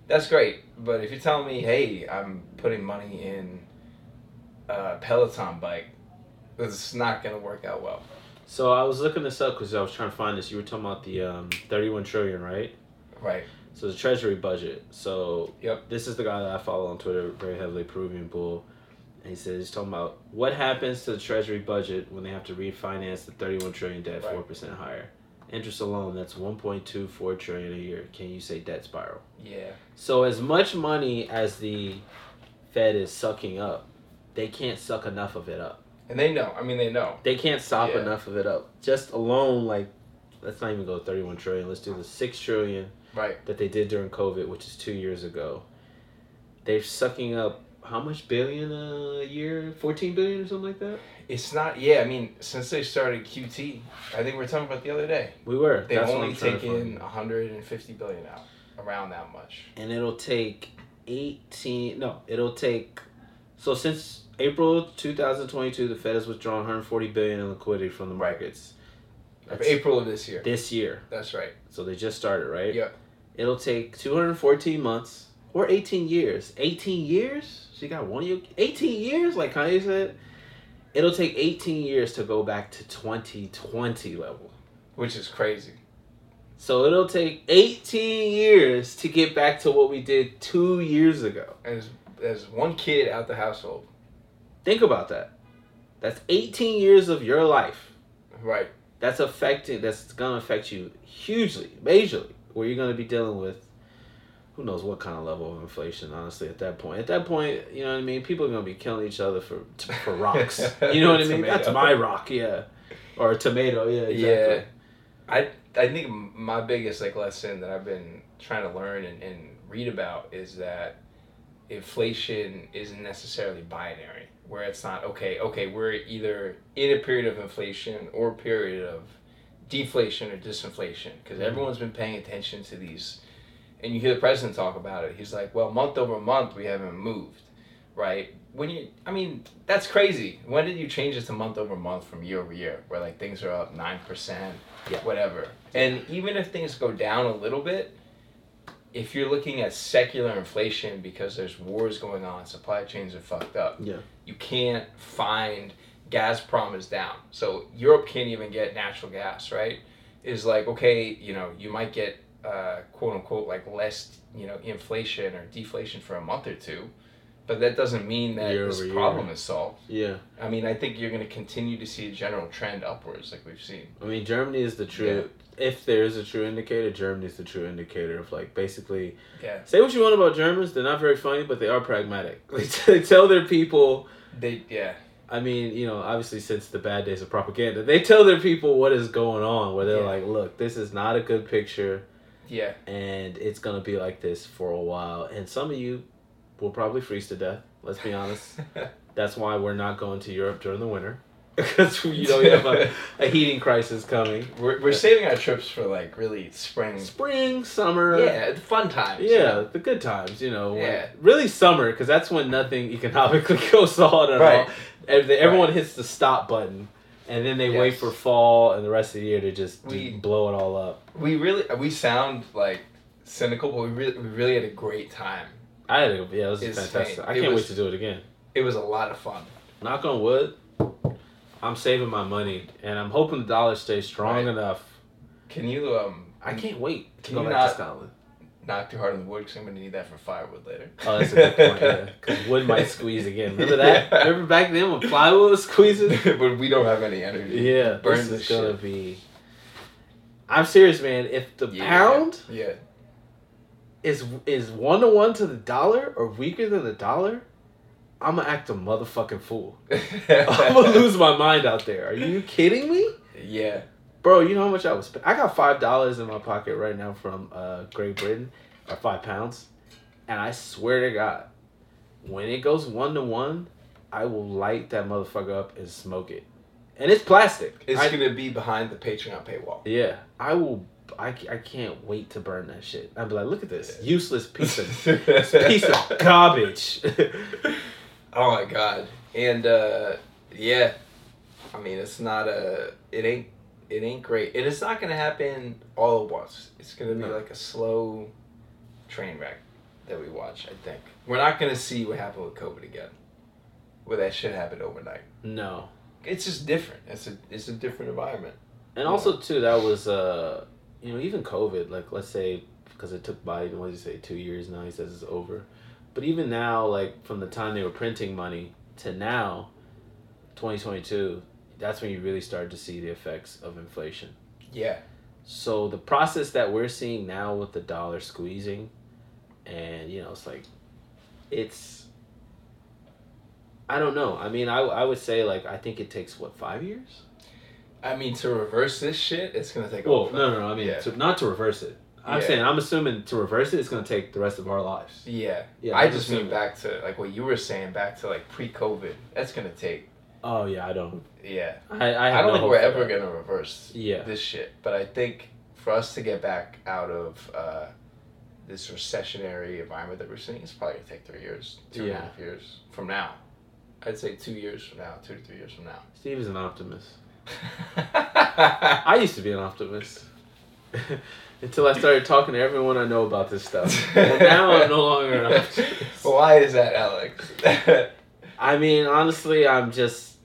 that's great. But if you're telling me, hey, I'm putting money in a Peloton bike, it's not gonna work out well. So I was looking this up because I was trying to find this. You were talking about the um, 31 trillion, right? Right. So the treasury budget. So Yep. this is the guy that I follow on Twitter very heavily, Peruvian Bull. And he says he's talking about what happens to the treasury budget when they have to refinance the 31 trillion debt Right. four percent higher. Interest alone, that's 1.24 trillion a year. Can you say debt spiral? Yeah. So as much money as the Fed is sucking up, they can't suck enough of it up. And they know. I mean, they know. They can't stop Yeah. enough of it up. Just alone, like, let's not even go 31 trillion. Let's do the 6 trillion Right. that they did during COVID, which is two years ago. They're sucking up how much billion a year? 14 billion or something like that? It's not. Yeah, I mean, since they started QT, I think we were talking about the other day. We were. They've That's only I'm trying to taken 150 billion out, around that much. And it'll take 18. No, it'll take. So since April 2022, the Fed has withdrawn 140 billion in liquidity from the markets. Of That's April of this year. This year. That's right. So they just started, right? Yeah. It'll take 214 months or 18 years. 18 years? She got one year. 18 years, like Kanye said. It'll take 18 years to go back to 2020 level. Which is crazy. So it'll take 18 years to get back to what we did two years ago. As as one kid out the household. Think about that. That's 18 years of your life. Right. That's affecting. That's gonna affect you hugely, majorly. Where you're gonna be dealing with, who knows what kind of level of inflation. Honestly, at that point, at that point, you know what I mean. People are gonna be killing each other for for rocks. You know what I mean? That's my rock, yeah, or a tomato, yeah, exactly. Yeah. I I think my biggest like lesson that I've been trying to learn and, and read about is that inflation isn't necessarily binary. Where it's not okay. Okay, we're either in a period of inflation or a period of deflation or disinflation because Mhm. everyone's been paying attention to these. And you hear the president talk about it. He's like, "Well, month over month, we haven't moved." right? When you, I mean, that's crazy. When did you change it to month over month from year over year, where like things are up nine percent, Yeah. whatever? And even if things go down a little bit, if you're looking at secular inflation because there's wars going on, supply chains are fucked up. Yeah. You can't find Gazprom is down, so Europe can't even get natural gas. Right? Is like okay, you know, you might get uh, quote unquote like less, you know, inflation or deflation for a month or two. But that doesn't mean that Year this over year. problem is solved. Yeah. I mean, I think you're going to continue to see a general trend upwards, like we've seen. I mean, Germany is the true. If there is a true indicator, Germany is the true indicator of like basically. Yeah. Say what you want about Germans, they're not very funny, but they are pragmatic. They, they tell their people. They yeah. I mean, you know, obviously since the bad days of propaganda, they tell their people what is going on. Where they're Yeah. like, "Look, this is not a good picture, Yeah. and it's gonna be like this for a while." And some of you will probably freeze to death. Let's be honest. That's why we're not going to Europe during the winter, because you know you have a, a heating crisis coming. we're, we're saving our trips for like really spring. Spring, summer. Yeah, the fun times. you Yeah, know? the good times, you know. Yeah. really summer, because that's when nothing economically goes on at Right. all. Every- Everyone hits the stop button, and then they wait for fall and the rest of the year to just We- blow it all up. We really we sound like cynical, but we really we really had a great time. I had a, yeah, it was It's fantastic. insane. I can't was- wait to do it again. It was a lot of fun. Knock on wood. I'm saving my money, and I'm hoping the dollar stays strong Right. enough. Can you um? I can't wait to Can go you back not- to Scotland. knock too hard on the wood because I'm gonna need that for firewood later. Oh, that's a good point. Yeah, because wood might squeeze again. Remember that? Yeah. Remember back then when plywood was squeezing? but we don't have any energy. Yeah, Burn this this is gonna shit. be. I'm serious, man. If the Yeah. pound Yeah. is is one to one to the dollar or weaker than the dollar, I'm gonna act a motherfucking fool. I'm gonna lose my mind out there. Are you kidding me? yeah. Bro, you know how much I was I got five dollars in my pocket right now from uh Great Britain, or five pounds, and I swear to God, when it goes one to one, I will light that motherfucker up and smoke it, and it's plastic. It's I- gonna be behind the Patreon paywall. yeah, I will. I, I can't wait to burn that shit. I'd be like, look at this useless piece of piece of garbage. Oh my god. And uh yeah. I mean it's not a it ain't it ain't great. And it's not gonna happen all at once. It's gonna be No. like a slow train wreck that we watch, I think. We're not gonna see what happened with COVID again. Where that shit happened overnight. no, It's just different. It's a it's a different environment. and also too that was uh you know even COVID like let's say because it took Biden what did he say two years now he says it's over, but even now like from the time they were printing money to now, twenty twenty two, that's when you really start to see the effects of inflation. Yeah. So the process that we're seeing now with the dollar squeezing, and you know, it's like, it's. I don't know. I mean, I, I would say like I think it takes what five years. I mean to reverse this shit, it's gonna take a Well, no, no, no. I mean, Yeah. to, not to reverse it. I'm Yeah. saying I'm assuming to reverse it, it's gonna take the rest of our lives. Yeah. Yeah, I I'm just mean back to like what you were saying, back to like pre COVID. That's gonna take Oh yeah, I don't. yeah. I I, I, don't no think we're ever that. gonna reverse Yeah. this shit. But I think for us to get back out of uh, this recessionary environment that we're seeing, it's probably gonna take three years, two and a half years from now. I'd say two years from now, two to three years from now. Steve is an optimist. I used to be an optimist. Until I started talking to everyone I know about this stuff. And now I'm no longer an optimist. Why is that, Alex? I mean, honestly, I'm just.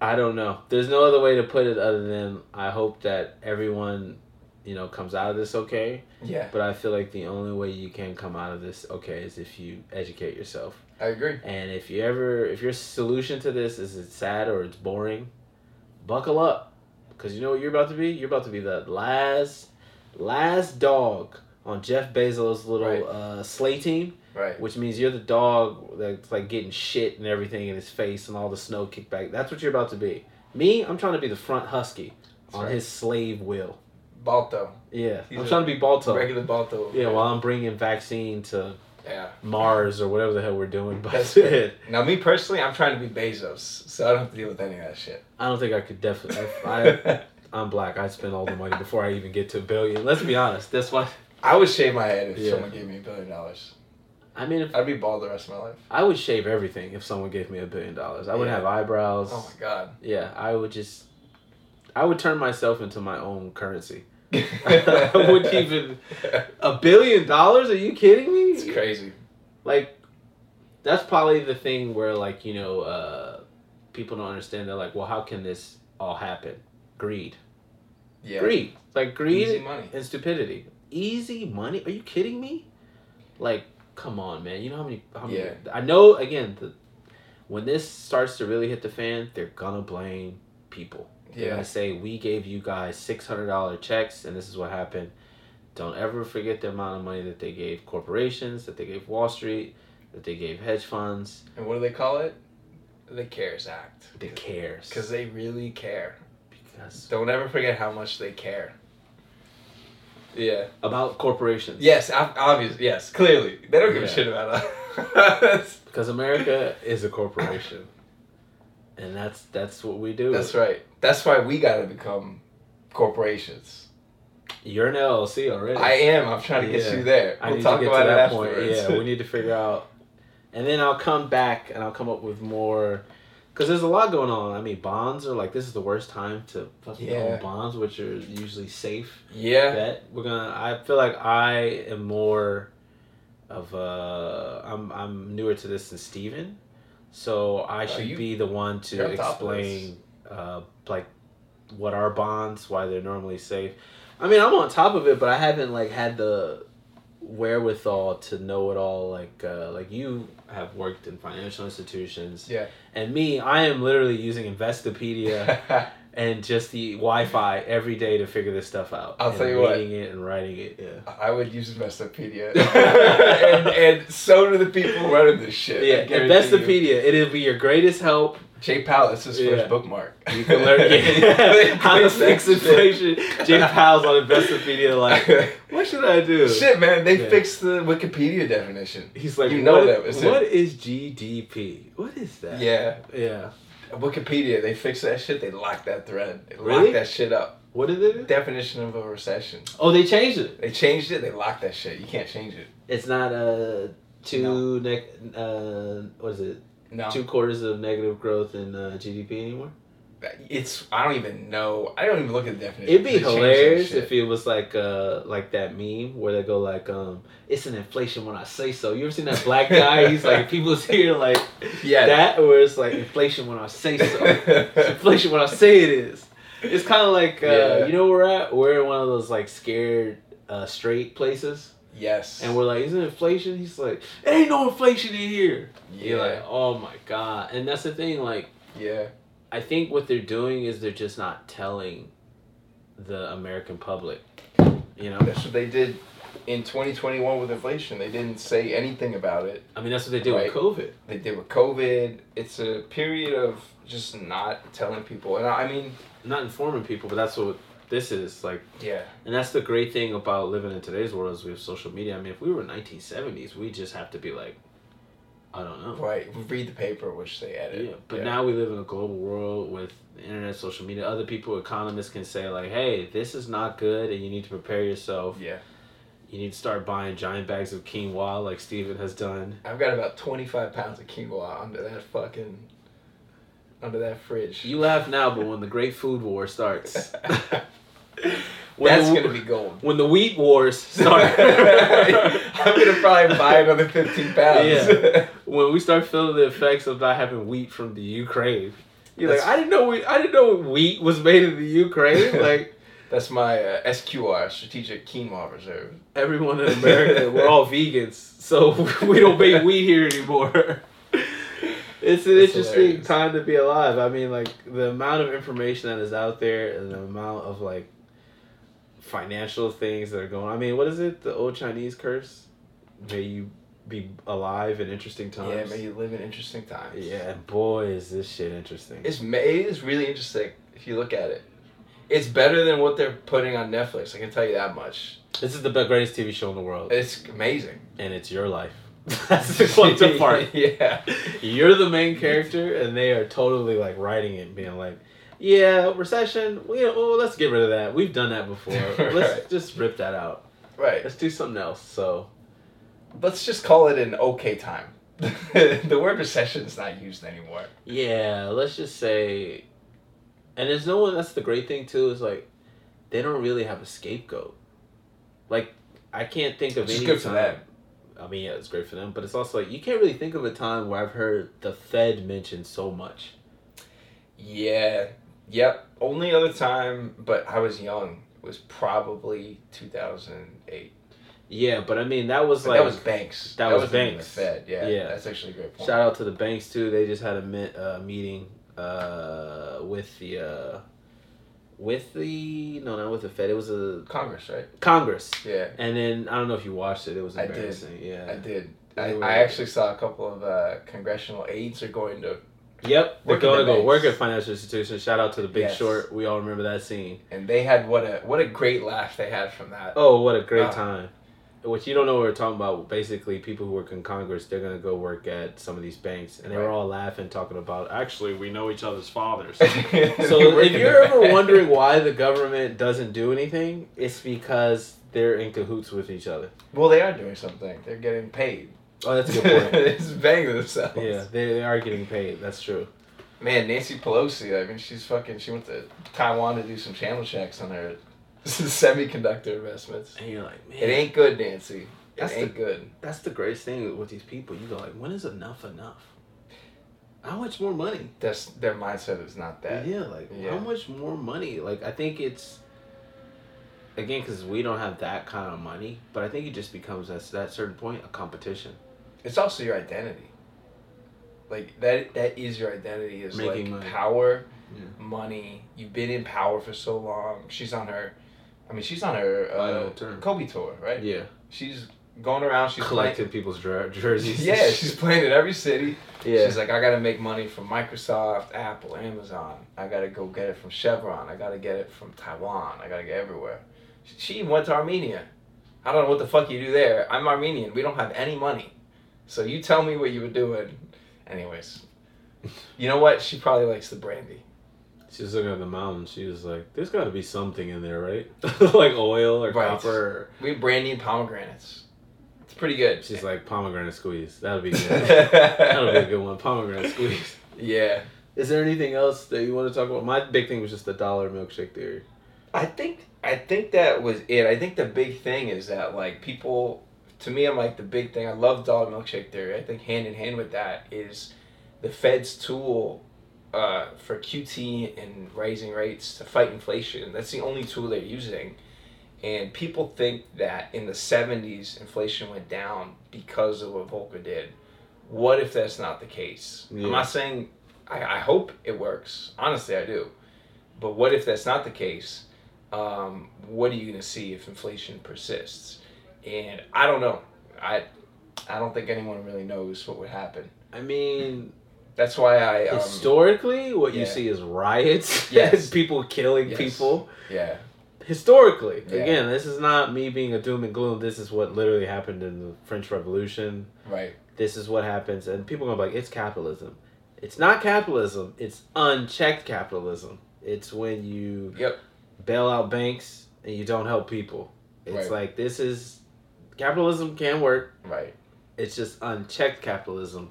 I don't know. There's no other way to put it other than I hope that everyone, you know, comes out of this okay. yeah, But I feel like the only way you can come out of this okay is if you educate yourself. I agree. And if you ever, if your solution to this is it's sad or it's boring, buckle up, because you know what you're about to be. You're about to be the last, last dog on Jeff Bezos' little Right. uh, sleigh team, Right. which means you're the dog that's like getting shit and everything in his face and all the snow kicked back. That's what you're about to be. Me, I'm trying to be the front husky That's on right. his slave wheel. Balto. Yeah, He's I'm trying to be Balto. Regular Balto. Yeah, while I'm bringing vaccine to Yeah. Mars or whatever the hell we're doing. But That's it. Now, me personally, I'm trying to be Bezos, so I don't have to deal with any of that shit. I don't think I could definitely. If I, I'm black. I spend all the money before I even get to a billion. Let's be honest. That's why. I would shave my head if Yeah. someone gave me a billion dollars. I mean, if I'd be bald the rest of my life. I would shave everything if someone gave me a billion dollars. I wouldn't have eyebrows. Oh my god. Yeah, I would just. I would turn myself into my own currency. I wouldn't even. A billion dollars? Are you kidding me? It's crazy. like that's probably the thing where like you know uh people don't understand they're like well how can this all happen greed Yeah. greed like greed Easy money. and stupidity easy money are you kidding me like come on man you know how many, how many Yeah. i know again the, when this starts to really hit the fan they're gonna blame people they're Yeah. gonna say we gave you guys $600 checks and this is what happened don't ever forget the amount of money that they gave corporations that they gave wall street that they gave hedge funds And what do they call it? The CARES Act. the cares Because they really care. Because Don't ever forget how much they care. Yeah. about corporations Yes, obviously. Yes, clearly. They don't give a shit about us. because america is a corporation and that's that's what we do That's right. That's why we gotta become corporations. you're an llc already I am. I'm trying to get Yeah. you there. We'll need talk to get about to it that point. afterwards. Yeah, we need to figure out, and then I'll come back and I'll come up with more, because there's a lot going on. I mean, bonds are like this is the worst time to fucking Yeah. bonds, which are usually safe. yeah. Bet we're gonna. I feel like I am more of a. I'm I'm newer to this than Steven. so I should you- be the one to you're on top of explain, uh, like, what are bonds, why they're normally safe. I mean, I'm on top of it, but I haven't like had the wherewithal to know it all. Like, uh, like you have worked in financial institutions, Yeah. and me, I am literally using Investopedia and just the Wi-Fi every day to figure this stuff out. I'll tell you what. reading it and writing it. Yeah. I would use Investopedia. and, and so do the people running this shit. Yeah. Investopedia. It'll be your greatest help. Jay Powell, that's his Yeah. first bookmark. You can learn yeah, how to fix inflation. Jay Powell's on Investopedia. Like, what should I do? Shit, man, they Yeah. fixed the Wikipedia definition. He's like, You know what, that was it. what is GDP? What is that? Yeah, Yeah. Wikipedia, they fixed that shit. They locked that thread. They Really? locked that shit up. What did they do? Definition of a recession. Oh, they changed it. They changed it. They locked that shit. You can't change it. It's not uh two No. neg uh what is it? No, Two quarters of negative growth in uh, GDP anymore. It's. I don't even know. I don't even look at the definition. It'd be They hilarious if it was like uh like that meme where they go like um it's an inflation when I say so. You ever seen that black guy? He's like people's here like yeah. that or it's like inflation when I say so. It's inflation when I say it is. It's kind of like uh, Yeah. you know where we're at. We're in one of those like scared uh, straight places, yes. and we're like, "Is it inflation?" He's like, "It ain't no inflation in here." You're like, yeah. "Oh my god!" And that's the thing. Like, yeah. I think what they're doing is they're just not telling the American public. You know, That's what they did in 2021 with inflation. They didn't say anything about it. I mean, that's what they did Right. with COVID. They did with COVID. It's a period of just not telling people. And I I mean, Not informing people, but that's what this is like. yeah. And that's the great thing about living in today's world is we have social media. I mean, if we were in 1970s, we just have to be like, I don't know. Right. Read the paper, which they edit. Yeah, but now we live in a global world with the internet, social media. Other people, economists, can say like, "Hey, this is not good, and you need to prepare yourself. Yeah. You need to start buying giant bags of quinoa, like Steven has done." I've got about 25 pounds of quinoa under that fucking, under that fridge. You laugh now, but when the Great Food War starts, when That's the, to be gold. when the Wheat Wars start. I'm going to probably buy another 15 pounds. Yeah. When we start feeling the effects of not having wheat from the Ukraine. You're like, I didn't know we, I didn't know wheat was made in the Ukraine. Like That's my uh, SQR, Strategic Quinoa Reserve. everyone in America, we're all vegans, so we don't make wheat here anymore. It's an That's interesting hilarious. time to be alive. I mean, like the amount of information that is out there, and the amount of like financial things that are going. I mean, what is it? The old Chinese curse? May you be alive in interesting times. Yeah, may you live in interesting times. Yeah, boy, is this shit interesting. It's ma- it is really interesting if you look at it. It's better than what they're putting on Netflix. I can tell you that much. This is the greatest TV show in the world, It's amazing. and it's your life. That's the quantum part. yeah. You're the main character, and they are totally like writing it, being like, "Yeah, recession. We, well, let's get rid of that. We've done that before. Let's just rip that out. Right. Let's do something else." So Let's just call it an okay time. the word recession is not used anymore. yeah, let's just say, and there's no one. That's the great thing too. Is like, they don't really have a scapegoat. Like, I can't think of is any good for them. I mean, yeah, it's great for them, but it's also like you can't really think of a time where I've heard the Fed mentioned so much. Yeah. Yep. Only other time, but I was young, was probably 2008. Yeah, but I mean that was But like that was Banks. that was wasn't Banks. The Fed. Yeah. Yeah. That's actually a great point. shout out to the banks too. They just had a uh, meeting uh, with the uh, with the no not with the Fed. It was a Congress, right? Congress, Yeah. and then I don't know if you watched it. It was I did. Yeah. I did. I, were- I actually saw a couple of uh, congressional aides are going to, Yep, they're going to go work at financial institutions. Shout out to the Big Yes. Short. We all remember that scene. and they had what a what a great laugh they had from that. Oh, what a great Ah. time. What you don't know what we're talking about, basically people who work in Congress, they're gonna go work at some of these banks and they were all laughing, talking about actually we know each other's fathers. so so if you're ever wondering why the government doesn't do anything, it's because they're in cahoots with each other. well, they are doing something. They're getting paid. Oh, that's a good point. it's banging themselves. yeah, they, they are getting paid. That's true. Man, Nancy Pelosi. I mean, she's fucking. She went to Taiwan to do some channel checks on her semiconductor investments. And you're like, man, It ain't good, Nancy. It That's the- good. that's the greatest thing with these people. You go like, when is enough enough? How much more money? That's their mindset is not that. Yeah, like Yeah. how much more money? Like I think it's again because we don't have that kind of money, but I think it just becomes at that certain point a competition. It's also your identity. Like that that is your identity is Making like money. power, Yeah. money. You've been in power for so long. She's on her I mean she's on her uh. Kobe tour, right? Yeah. She's going around, she's Collecting people's jer- jerseys. Yeah, she's playing in every city. yeah. She's like, I gotta make money from Microsoft, Apple, Amazon. I gotta go get it from Chevron. I gotta get it from Taiwan. I gotta get everywhere. She even went to Armenia. I don't know what the fuck you do there. I'm Armenian. We don't have any money. So you tell me what you were doing. Anyways, you know what? She probably likes the brandy. She was looking at the mountain. She was like, "There's got to be something in there, right? like oil or Right. copper." We have brandy and pomegranates. It's pretty good. She's like pomegranate squeeze. That'll be good. That'll be a good one. Pomegranate squeeze. yeah. Is there anything else that you want to talk about? My big thing was just the dollar milkshake theory. I think I think that was it. I think the big thing is that like people to me I'm like the big thing. I love dollar milkshake theory. I think hand in hand with that is the Fed's tool uh, for QT and raising rates to fight inflation. That's the only tool they're using. And people think that in the 70s inflation went down because of what Volcker did. What if that's not the case? Yeah. I'm not saying I, I hope it works. Honestly, I do. But what if that's not the case? Um, what are you going to see if inflation persists? And I don't know. I I don't think anyone really knows what would happen. I mean, That's why I um, historically, what you see is riots. Yes. people killing Yes. people. yeah Historically, Yeah. again, this is not me being a doom and gloom. This is what literally happened in the French Revolution. right This is what happens, and people are gonna be like, "It's capitalism." It's not capitalism. It's unchecked capitalism. It's when you Yep. bail out banks and you don't help people. It's Right. like this is capitalism can work. right It's just unchecked capitalism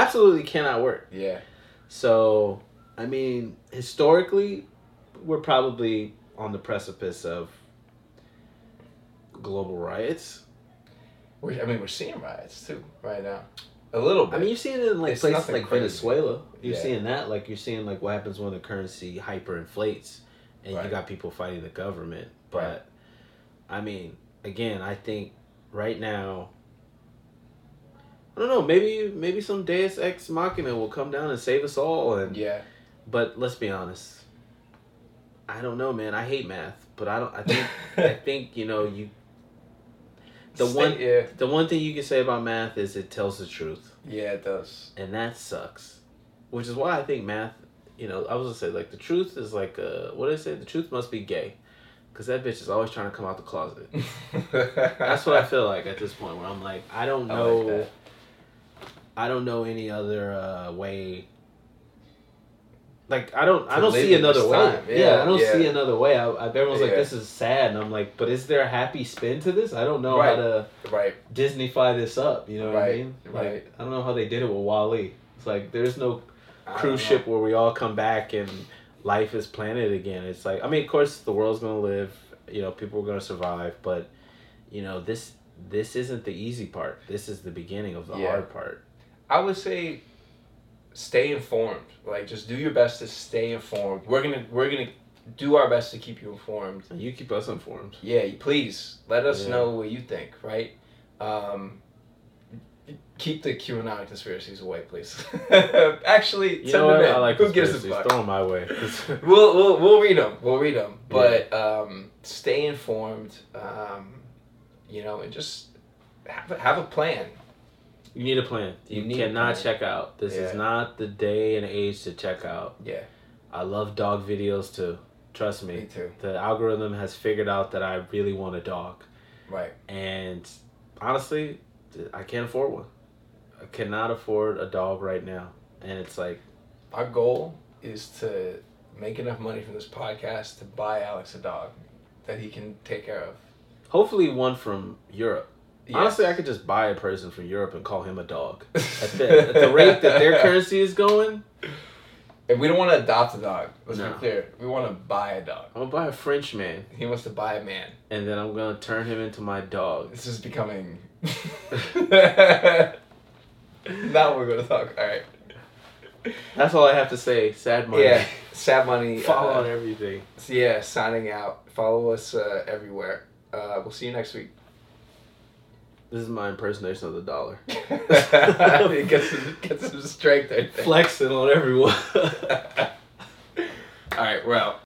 absolutely cannot work. yeah So, I mean, historically, we're probably on the precipice of global riots. we're, I mean we're seeing riots too right now a little bit I mean, you're seeing it in like It's places like crazy. Venezuela. You're Yeah. seeing that, like you're seeing like what happens when the currency hyperinflates, and Right. you got people fighting the government. But, Right. I mean, again, I think right now. I don't know. Maybe maybe some Deus Ex Machina will come down and save us all. And yeah but let's be honest. I don't know, man. I hate math, but I don't. I think I think you know you. The Stay- one yeah the one thing you can say about math is it tells the truth yeah it does and that sucks. Which is why I think math, you know, I was gonna say like the truth is like uh what did I say? The truth must be gay, because that bitch is always trying to come out the closet. That's what I feel like at this point where I'm like I don't I like know. I don't know any other uh, way. Like I don't, I don't see another way. time. Yeah, Yeah, I don't yeah. see another way. I, I, everyone's like, "This is sad," and I'm like, "But is there a happy spin to this? I don't know Right. how to right Disneyfy this up." You know what I mean? Like, right. I don't know how they did it with WALL-E. It's like there's no cruise ship where we all come back and life is planted again. It's like I mean, of course, the world's gonna live. You know, people are gonna survive, but you know this this isn't the easy part. This is the beginning of the Yeah. hard part. I would say stay informed. Like just do your best to stay informed. We're gonna we're gonna do our best to keep you informed. You keep us informed. Yeah, please let us Yeah. know what you think. Right. Um, keep the QAnon conspiracies away, please. Actually, You send know them what? in. I like Who gives a fuck? Throw 'em my way. We'll, we'll we'll read them. We'll read them. But um, stay informed. Um, you know, and just have a, have a plan. You need a plan. You, You cannot check out. This is not the day and age to check out. Yeah, I love dog videos too. Trust me. me too. The algorithm has figured out that I really want a dog. Right. And honestly, I can't afford one. I cannot afford a dog right now. And it's like, Our goal is to make enough money from this podcast to buy Alex a dog that he can take care of. hopefully, one from Europe. Yes. Honestly, I could just buy a person from Europe and call him a dog. At the, at the rate that their currency is going, And we don't want to adopt a dog. Let's No. be clear. We want to buy a dog. I'm gonna buy a French man, He wants to buy a man. and then I'm gonna turn him into my dog. This is becoming. now we're gonna talk. All right. That's all I have to say. Sad money. Yeah. Sad money. Follow uh, on everything. So yeah, signing out. Follow us uh, everywhere. Uh, we'll see you next week. This is my impersonation of the dollar. it gets some, gets some strength. I think. Flexing on everyone. All right, we're out.